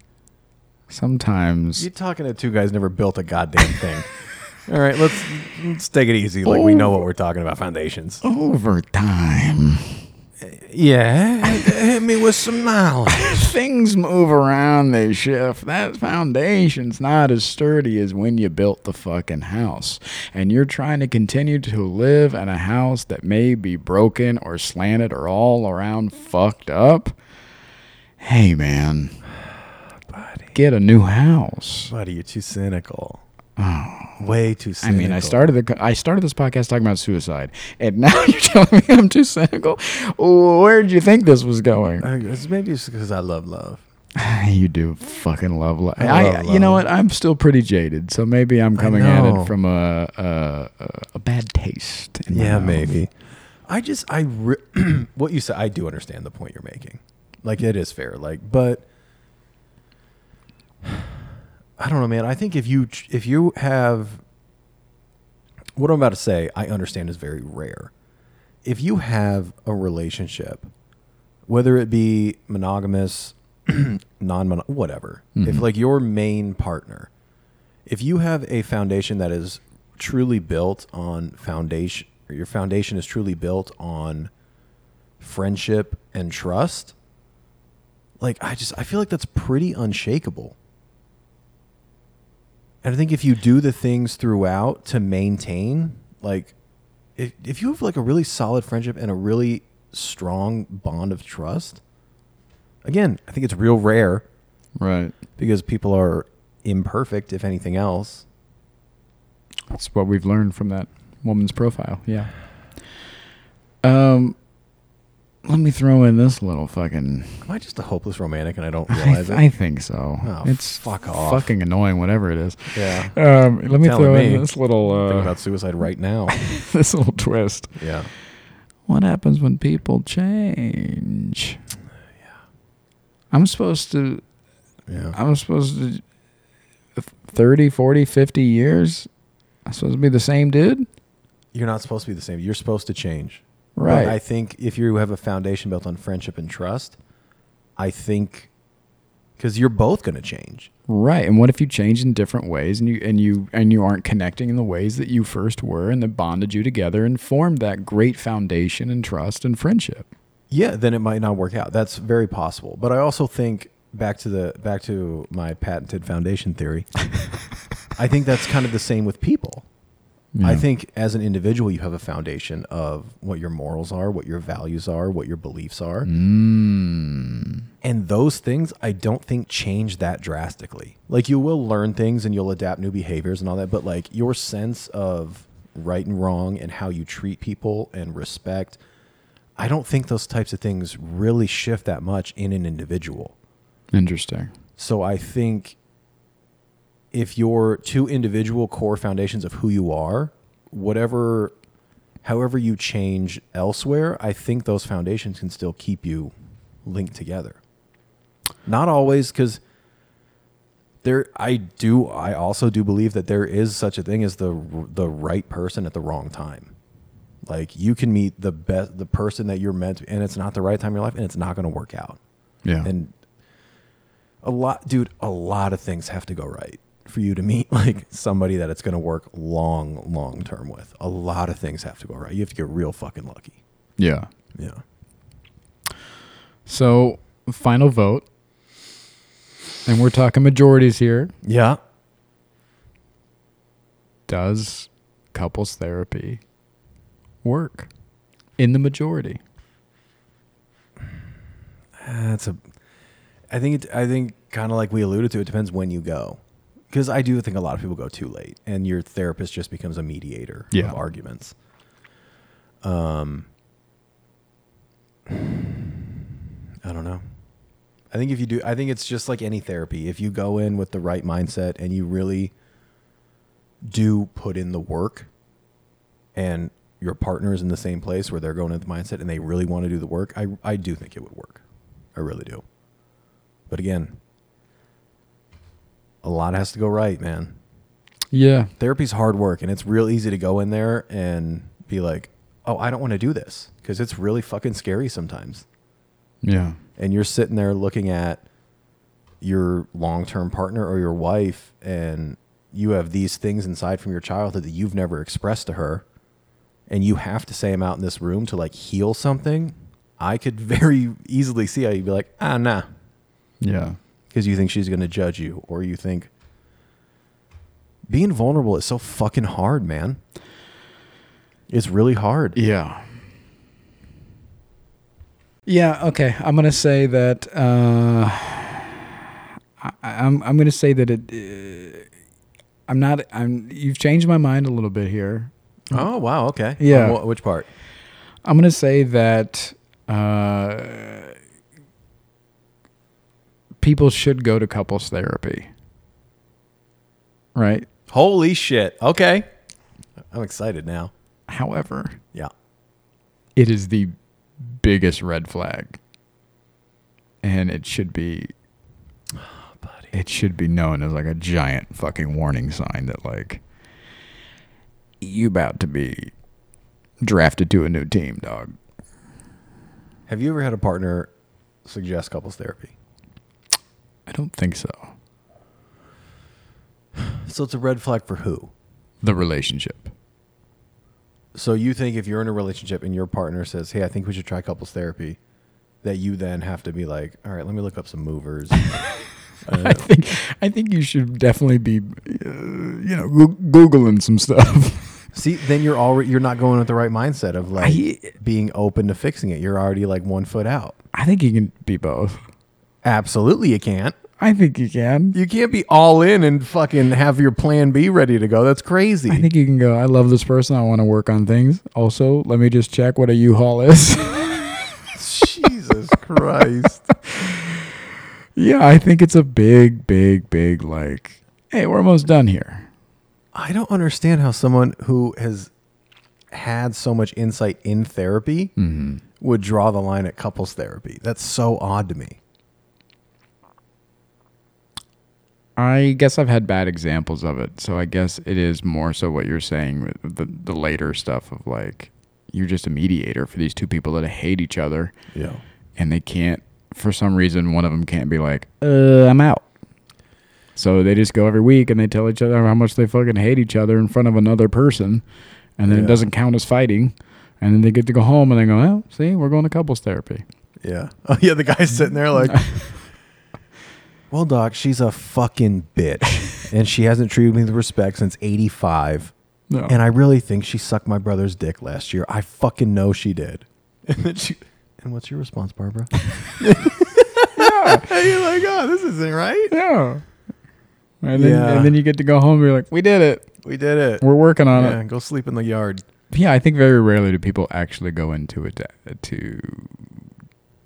sometimes You're talking to two guys never built a goddamn thing. All right, let's let's take it easy. Like we know what we're talking about. Foundations. over time, Yeah, hit me with some knowledge. things move around, they shift. That foundation's not as sturdy as when you built the fucking house. And you're trying to continue to live in a house that may be broken or slanted or all around fucked up. Hey, man, get a new house. buddy, you're too cynical. Oh. Way too cynical. I mean, I started the I started this podcast talking about suicide, and now you're telling me I'm too cynical. Where did you think this was going? I maybe it's because I love love. you do fucking love life. I I, love you know what? I'm still pretty jaded, so maybe I'm coming at it from a a, a, bad taste. in my Yeah, maybe. I just I re- what you said. I do understand the point you're making. Like it is fair. Like, but I don't know, man. I think if you if you have what I'm about to say, I understand is very rare. If you have a relationship, whether it be monogamous, non whatever, if mm-hmm. like your main partner, if you have a foundation that is truly built on foundation, or your foundation is truly built on friendship and trust, like I just I feel like that's pretty unshakable. And I think if you do the things throughout to maintain, like, if, if you have like a really solid friendship and a really strong bond of trust, again, I think it's real rare Right. because people are imperfect, if anything else. That's what we've learned from that woman's profile. Yeah. Um, let me throw in this little fucking. Am I just a hopeless romantic and I don't realize I it? I think so. Oh, it's fuck off. fucking annoying, whatever it is. Yeah. Um, let me throw me. in this little uh, about suicide right now. this little twist. Yeah. What happens when people change? Yeah. I'm supposed to. Yeah. I'm supposed to. 30, 40, 50 years. I'm supposed to be the same dude. You're not supposed to be the same. You're supposed to change. Right. But I think if you have a foundation built on friendship and trust, I think because you're both going to change. Right. And what if you change in different ways and you and you and you aren't connecting in the ways that you first were and that bonded you together and formed that great foundation and trust and friendship? Yeah, then it might not work out. That's very possible. But I also think back to the back to my patented foundation theory. I think that's kind of the same with people. I think as an individual, you have a foundation of what your morals are, what your values are, what your beliefs are. Mm. And those things I don't think change that drastically. Like you will learn things and you'll adapt new behaviors and all that, but like your sense of right and wrong and how you treat people and respect, I don't think those types of things really shift that much in an individual. Interesting. So I think if your two individual core foundations of who you are, whatever however you change elsewhere, I think those foundations can still keep you linked together. Not always cuz there I do I also do believe that there is such a thing as the the right person at the wrong time. Like you can meet the best the person that you're meant to, and it's not the right time in your life and it's not going to work out. Yeah. And a lot, dude, a lot of things have to go right for you to meet like somebody that it's going to work long, long term with. A lot of things have to go right. You have to get real fucking lucky. yeah. Yeah. So, final vote. And we're talking majorities here. Yeah. Does couples therapy work in the majority? That's a. I think it. I think kind of like we alluded to. It depends when you go, because I do think a lot of people go too late, and your therapist just becomes a mediator Yeah. of arguments. Um. I don't know. I think if you do, I think it's just like any therapy. If you go in with the right mindset and you really do put in the work, and your partner is in the same place where they're going in the mindset and they really want to do the work, I I do think it would work. I really do. But again, a lot has to go right, man. Yeah. Therapy's hard work, and it's real easy to go in there and be like, "Oh, I don't want to do this," because it's really fucking scary sometimes. Yeah. And you're sitting there looking at your long-term partner or your wife, and you have these things inside from your childhood that you've never expressed to her, and you have to say them out in this room to like heal something. I could very easily see how you'd be like, "Ah, nah," Yeah. Because you think she's going to judge you or you think being vulnerable is so fucking hard, man. It's really hard. Yeah. Yeah. Okay. I'm gonna say that. Uh, I, I'm I'm gonna say that it. Uh, I'm not. I'm. You've changed my mind a little bit here. Oh, wow. Okay. Yeah. On wh- which part? I'm gonna say that. Uh, people should go to couples therapy. Right. Holy shit. Okay. I'm excited now. However, Yeah. it is the biggest red flag, and it should be Buddy. it should be known as like a giant fucking warning sign that like you about to be drafted to a new team, dog. Have you ever had a partner suggest couples therapy? I don't think so. So it's a red flag for who? The relationship. So you think if you're in a relationship and your partner says, "Hey, I think we should try couples therapy," that you then have to be like, "All right, let me look up some movers." I think I think you should definitely be, uh, you know, googling some stuff. See, then you're already you're not going with the right mindset of like I- being open to fixing it. You're already like one foot out. I think you can be both. Absolutely, you can't. I think you can. You can't be all in and fucking have your plan B ready to go. That's crazy. I think you can go. I love this person. I want to work on things. Also, let me just check what a U-Haul is. Jesus Christ. yeah, I think it's a big, big, big like. Hey, we're almost done here. I don't understand how someone who has had so much insight in therapy mm-hmm. would draw the line at couples therapy. That's so odd to me. I guess I've had bad examples of it, so I guess it is more so what you're saying with the the later stuff of like you're just a mediator for these two people that hate each other Yeah. and they can't for some reason one of them can't be like, "Uh, I'm out." So they just go every week and they tell each other how much they fucking hate each other in front of another person, and then Yeah. it doesn't count as fighting. And then they get to go home and they go, "Well, see, we're going to couples therapy." Yeah. Oh yeah, the guy's sitting there like Well, doc, she's a fucking bitch. and she hasn't treated me with respect since eighty five. No. And I really think she sucked my brother's dick last year. I fucking know she did. And then she and what's your response, Barbara? You're like, oh, this isn't right. yeah. And then, Yeah. and then you get to go home and you're like, we did it. We did it. We're working on yeah, it. go sleep in the yard. Yeah, I think very rarely do people actually go into it to,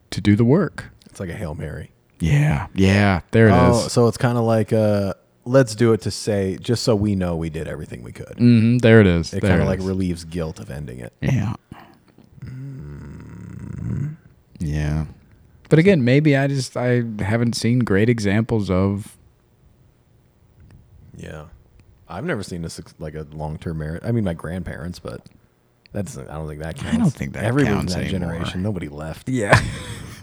to do the work. It's like a Hail Mary. Yeah. Yeah. There it is. oh, so it's kind of like uh let's do it to say just so we know we did everything we could. hmm There it is. It There kind of like is. relieves guilt of ending it. Yeah. Yeah. But again, maybe I just I haven't seen great examples of Yeah. I've never seen this like a long term marriage. I mean, my grandparents, but that's I don't think that counts. I don't think that Everybody counts in that anymore. generation, nobody left. Yeah.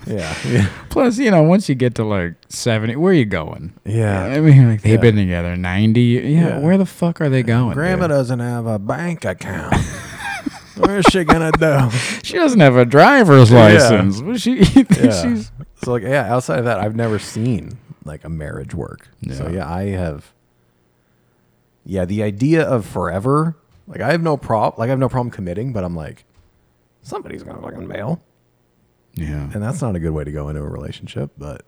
Yeah, yeah, Plus, you know, once you get to like 70, where are you going? yeah. I mean, like they've Yeah. been together 90. Yeah, Yeah. where the fuck are they going? Grandma dude? doesn't have a bank account. Where's she gonna do? She doesn't have a driver's Yeah. license. What she you think Yeah. she's So like, yeah. Outside of that, I've never seen like a marriage work. So Yeah. yeah, I have. Yeah, the idea of forever, like I have no prob, like I have no problem committing, but I'm like, somebody's gonna fucking bail, Yeah. and that's not a good way to go into a relationship. But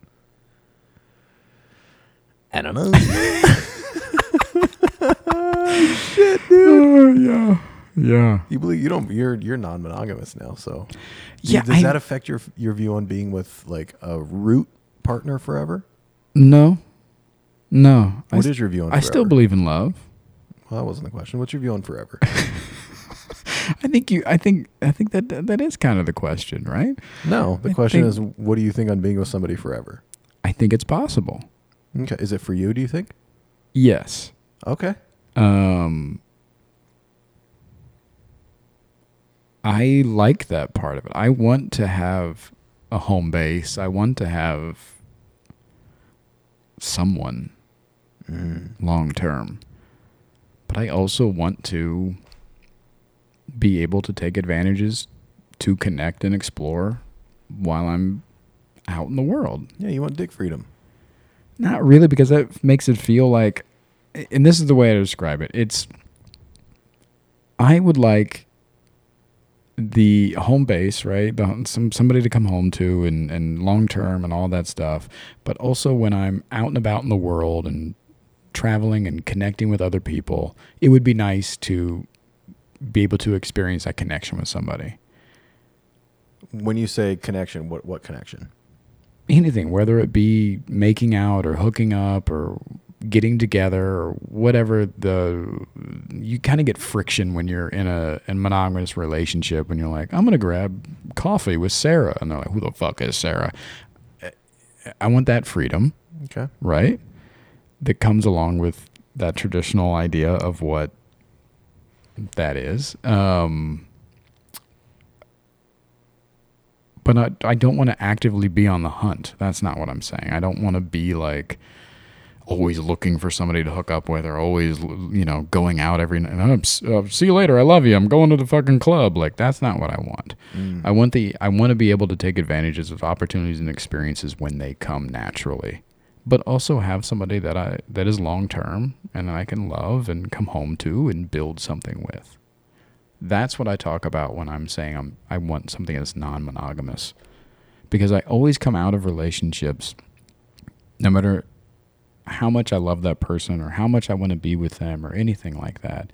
I don't know. Oh, shit dude. Oh, yeah. Yeah. you believe you don't? You're you're non-monogamous now, so Yeah, Does I- that affect your your view on being with like a root partner forever? No. No. I, What s- is your view on? I still believe in love. Well, that wasn't the question. What's your view on forever? I think you I think I think that that is kind of the question, right? No, the I question think- is, what do you think on being with somebody forever? I think it's possible. Okay, is it for you? Do you think? Yes. Okay, Um I like that part of it. I want to have a home base. I want to have someone long term. But I also want to be able to take advantages to connect and explore while I'm out in the world. yeah, you want dick freedom. Not really, because that makes it feel like, and this is the way I describe it. It's, I would like the home base, right? The, some somebody to come home to, and and long term, and all that stuff. But also when I'm out and about in the world and traveling and connecting with other people, it would be nice to be able to experience that connection with somebody. When you say connection, what what connection? anything, whether it be making out or hooking up or getting together or whatever the you kind of get friction when you're in a, a monogamous relationship when you're like i'm gonna grab coffee with sarah and they're like who the fuck is sarah i want that freedom Okay, right that comes along with that traditional idea of what that is. Um, but I, I don't want to actively be on the hunt. That's not what I'm saying. I don't want to be like always looking for somebody to hook up with or always, you know, going out every night. Oh, uh, see you later. I love you. I'm going to the fucking club. Like that's not what I want. Mm. I want the I want to be able to take advantages of opportunities and experiences when they come naturally. But also have somebody that I that is long term and that I can love and come home to and build something with. That's what I talk about when I'm saying I'm I want something that's non-monogamous. Because I always come out of relationships no matter how much I love that person or how much I want to be with them or anything like that.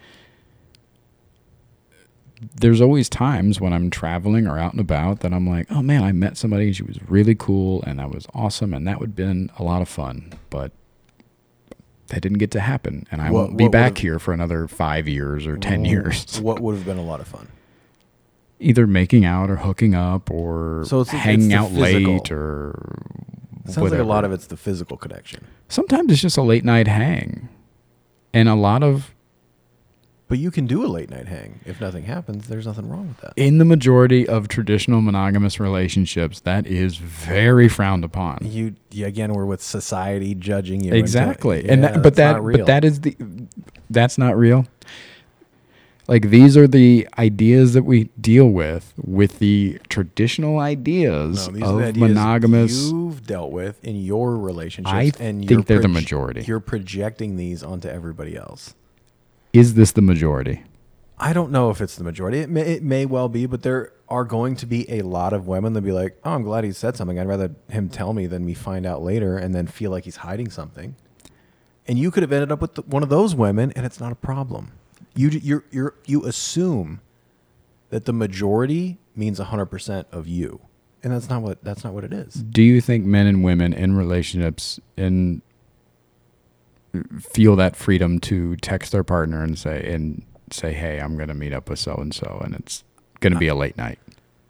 There's always times when I'm traveling or out and about that I'm like, oh man, I met somebody and she was really cool and that was awesome and that would have been a lot of fun. But that didn't get to happen. And I What- won't be back here for another five years or 10 years. What would have been a lot of fun? Either making out or hooking up or So it's- it's hanging the out physical. late or It sounds like a lot of it's the physical connection. Sometimes it's just a late night hang. And a lot of But you can do a late night hang. If nothing happens, there's nothing wrong with that. in the majority of traditional monogamous relationships, that is very frowned upon. You, you again, we're with society judging you. Exactly, and Yeah, that, but that's not that real. but that is the that's not real. Like these are the ideas that we deal with with the traditional ideas No, these of are the ideas monogamous. you've dealt with in your relationships. I and think you're they're the majority. You're projecting these onto everybody else. Is this the majority? I don't know if it's the majority. It may, it may well be, but there are going to be a lot of women that be like, "Oh, I'm glad he said something. I'd rather him tell me than me find out later and then feel like he's hiding something." And you could have ended up with the, one of those women, and it's not a problem. You you you you assume that the majority means 100% of you, and that's not what that's not what it is. Do you think men and women in relationships in feel that freedom to text their partner and say and say, "Hey, I'm going to meet up with so and so, and it's going to be a late night."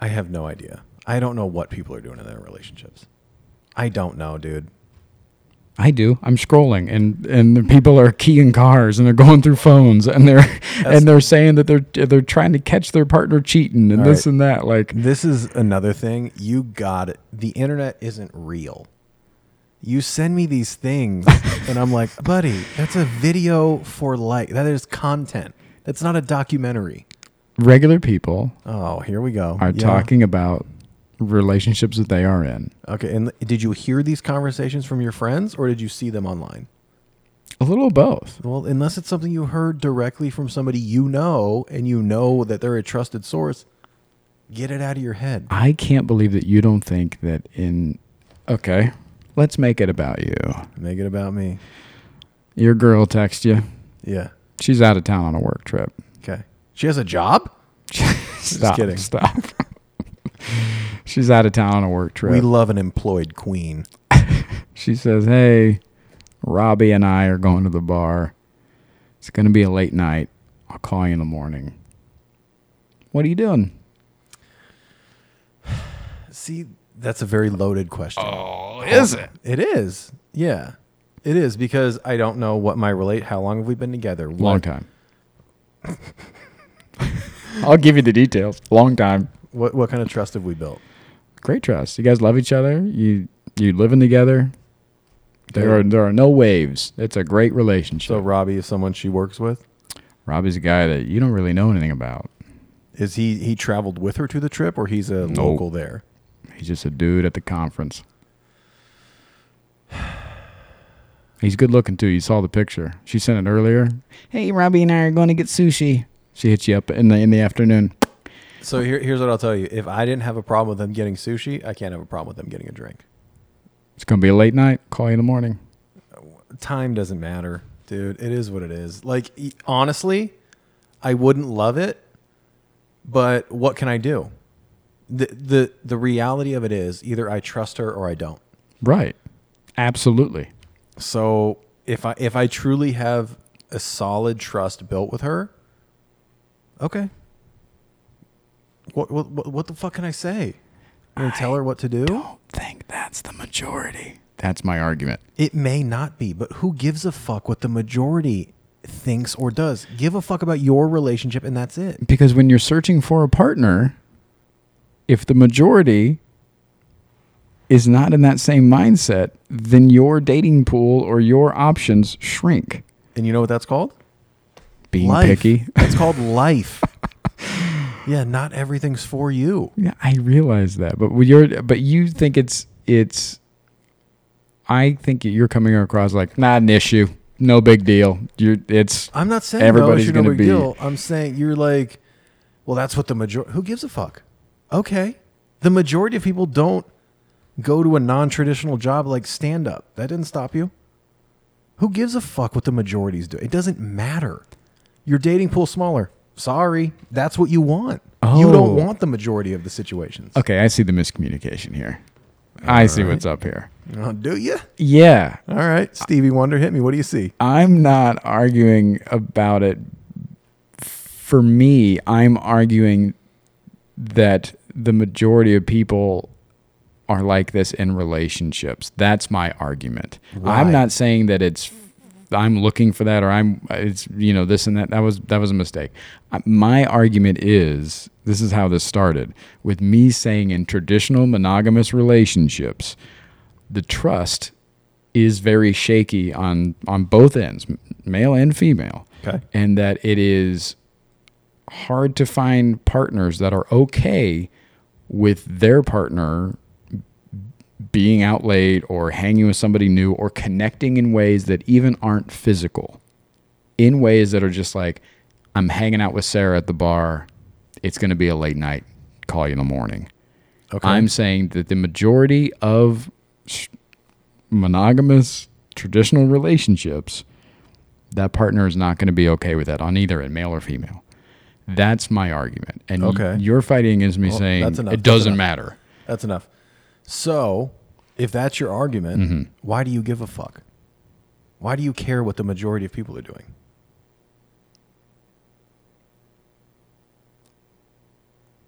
I have no idea. I don't know what people are doing in their relationships. I don't know, dude. I do. I'm scrolling, and and the people are keying cars, and they're going through phones, and they're and they're saying that they're they're trying to catch their partner cheating, and All this right. and that. Like, This is another thing. You got it. The internet isn't real. You send me these things, and I'm like, buddy, that's a video for like that is content. That's not a documentary. regular people Oh, here we go. are Yeah. talking about relationships that they are in. Okay, and did you hear these conversations from your friends, or did you see them online? A little of both. Well, unless it's something you heard directly from somebody you know, and you know that they're a trusted source, get it out of your head. I can't believe that you don't think that in. Okay, let's make it about you. Make it about me. Your girl texts you. Yeah. She's out of town on a work trip. Okay. She has a job. Stop. kidding. Stop. She's out of town on a work trip. We love an employed queen. she says, "Hey, Robbie and I are going to the bar. It's going to be a late night. I'll call you in the morning." What are you doing? See, that's a very loaded question. Oh, is it? It is. Yeah. It is because I don't know what my relate how long have we been together? Long time. I'll give you the details. Long time. what what kind of trust have we built? Great trust. You guys love each other. You you living together. There are there are no waves. It's a great relationship. So Robbie is someone she works with? Robbie's a guy that you don't really know anything about. Is he he traveled with her to the trip or he's a No. local there? He's just a dude at the conference. He's good looking too. You saw the picture. She sent it earlier. Hey, Robbie and I are going to get sushi. She hits you up in the in the afternoon. So here, here's what I'll tell you. If I didn't have a problem with them getting sushi, I can't have a problem with them getting a drink. It's gonna be a late night. Call you in the morning. Time doesn't matter, dude. It is what it is. Like honestly, I wouldn't love it, but what can I do? The the the reality of it is either I trust her or I don't. Right. Absolutely. So if I if I truly have a solid trust built with her, okay. What what what, the fuck can I say? I'm gonna tell her what to do. Don't think that's the majority. That's my argument. It may not be, but who gives a fuck what the majority thinks or does? Give a fuck about your relationship and that's it. Because when you're searching for a partner, if the majority is not in that same mindset, then your dating pool or your options shrink. And you know what that's called? Being life. picky. It's called life. yeah, not everything's for you. Yeah, I realize that, but you're, but you think it's it's. I think you're coming across like not an issue, no big deal. You're it's I'm not saying Everybody's no, issue, no big be- deal. I'm saying you're like, well, that's what the majority. Who gives a fuck? Okay, the majority of people don't go to a non-traditional job like stand up. That didn't stop you. Who gives a fuck what the majorities do? It doesn't matter. Your dating pool smaller. Sorry, that's what you want. You Oh. don't want the majority of the situations. okay. I see the miscommunication here. I see what's up here. Oh, do you? Yeah, All right, Stevie Wonder, hit me. What do you see? I'm not arguing about it. For me, I'm arguing that the majority of people are like this in relationships. That's my argument. Why? I'm not saying that it's I'm looking for that or I'm it's you know this and that that was that was a mistake. My argument is this is how this started with me saying in traditional monogamous relationships the trust is very shaky on on both ends, male and female. Okay. And that it is hard to find partners that are okay with their partner being out late or hanging with somebody new or connecting in ways that even aren't physical. In ways that are just like I'm hanging out with Sarah at the bar, it's going to be a late night, call you in the morning. Okay. I'm saying that the majority of monogamous traditional relationships, that partner is not going to be okay with that on either end, male or female. That's my argument. And Okay. you're fighting against me Well, saying it doesn't matter. That's enough. So, if that's your argument, Mm-hmm. why do you give a fuck? Why do you care what the majority of people are doing?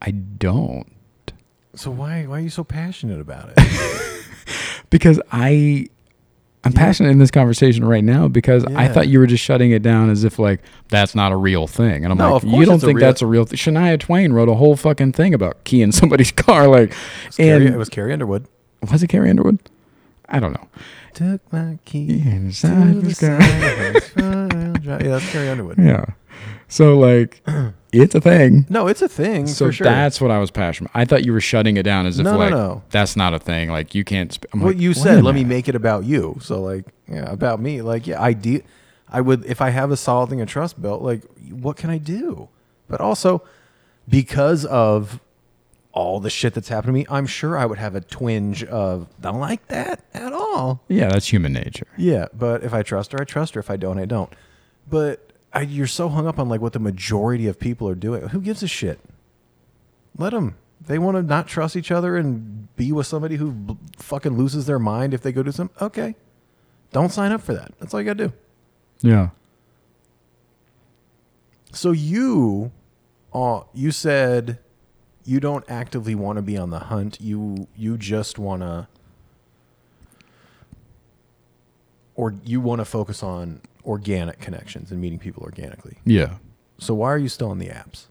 I don't. So why why are you so passionate about it? Because I I'm passionate in this conversation right now because I thought you were just shutting it down as if like that's not a real thing. And I'm No, like, you don't think real- that's a real thing. Shania Twain wrote a whole fucking thing about keying somebody's car like Carrie, and it was Carrie Underwood. was it Carrie Underwood? I don't know. Took my key Inside the the sky. side of the front drive. Yeah, that's Carrie Underwood. Yeah. So like it's a thing. No, it's a thing So for sure. that's what I was passionate. I thought you were shutting it down as if No, no, like no. that's not a thing. Like you can't. Sp- what like, you said. Let me make it about you. So like, yeah, about me. Like, yeah, I de- I would if I have a solid thing of trust built. Like, what can I do? But also, because of all the shit that's happened to me, I'm sure I would have a twinge of don't like that at all. Yeah, that's human nature. Yeah, but if I trust her, I trust her. If I don't, I don't. But I, you're so hung up on like what the majority of people are doing. Who gives a shit? Let them. They want to not trust each other and be with somebody who b- fucking loses their mind if they go do some. Okay, don't sign up for that. That's all you got to do. Yeah. So you, uh, you said you don't actively want to be on the hunt. You you just want to, or you want to focus on organic connections and meeting people organically. Yeah. So why are you still on the apps?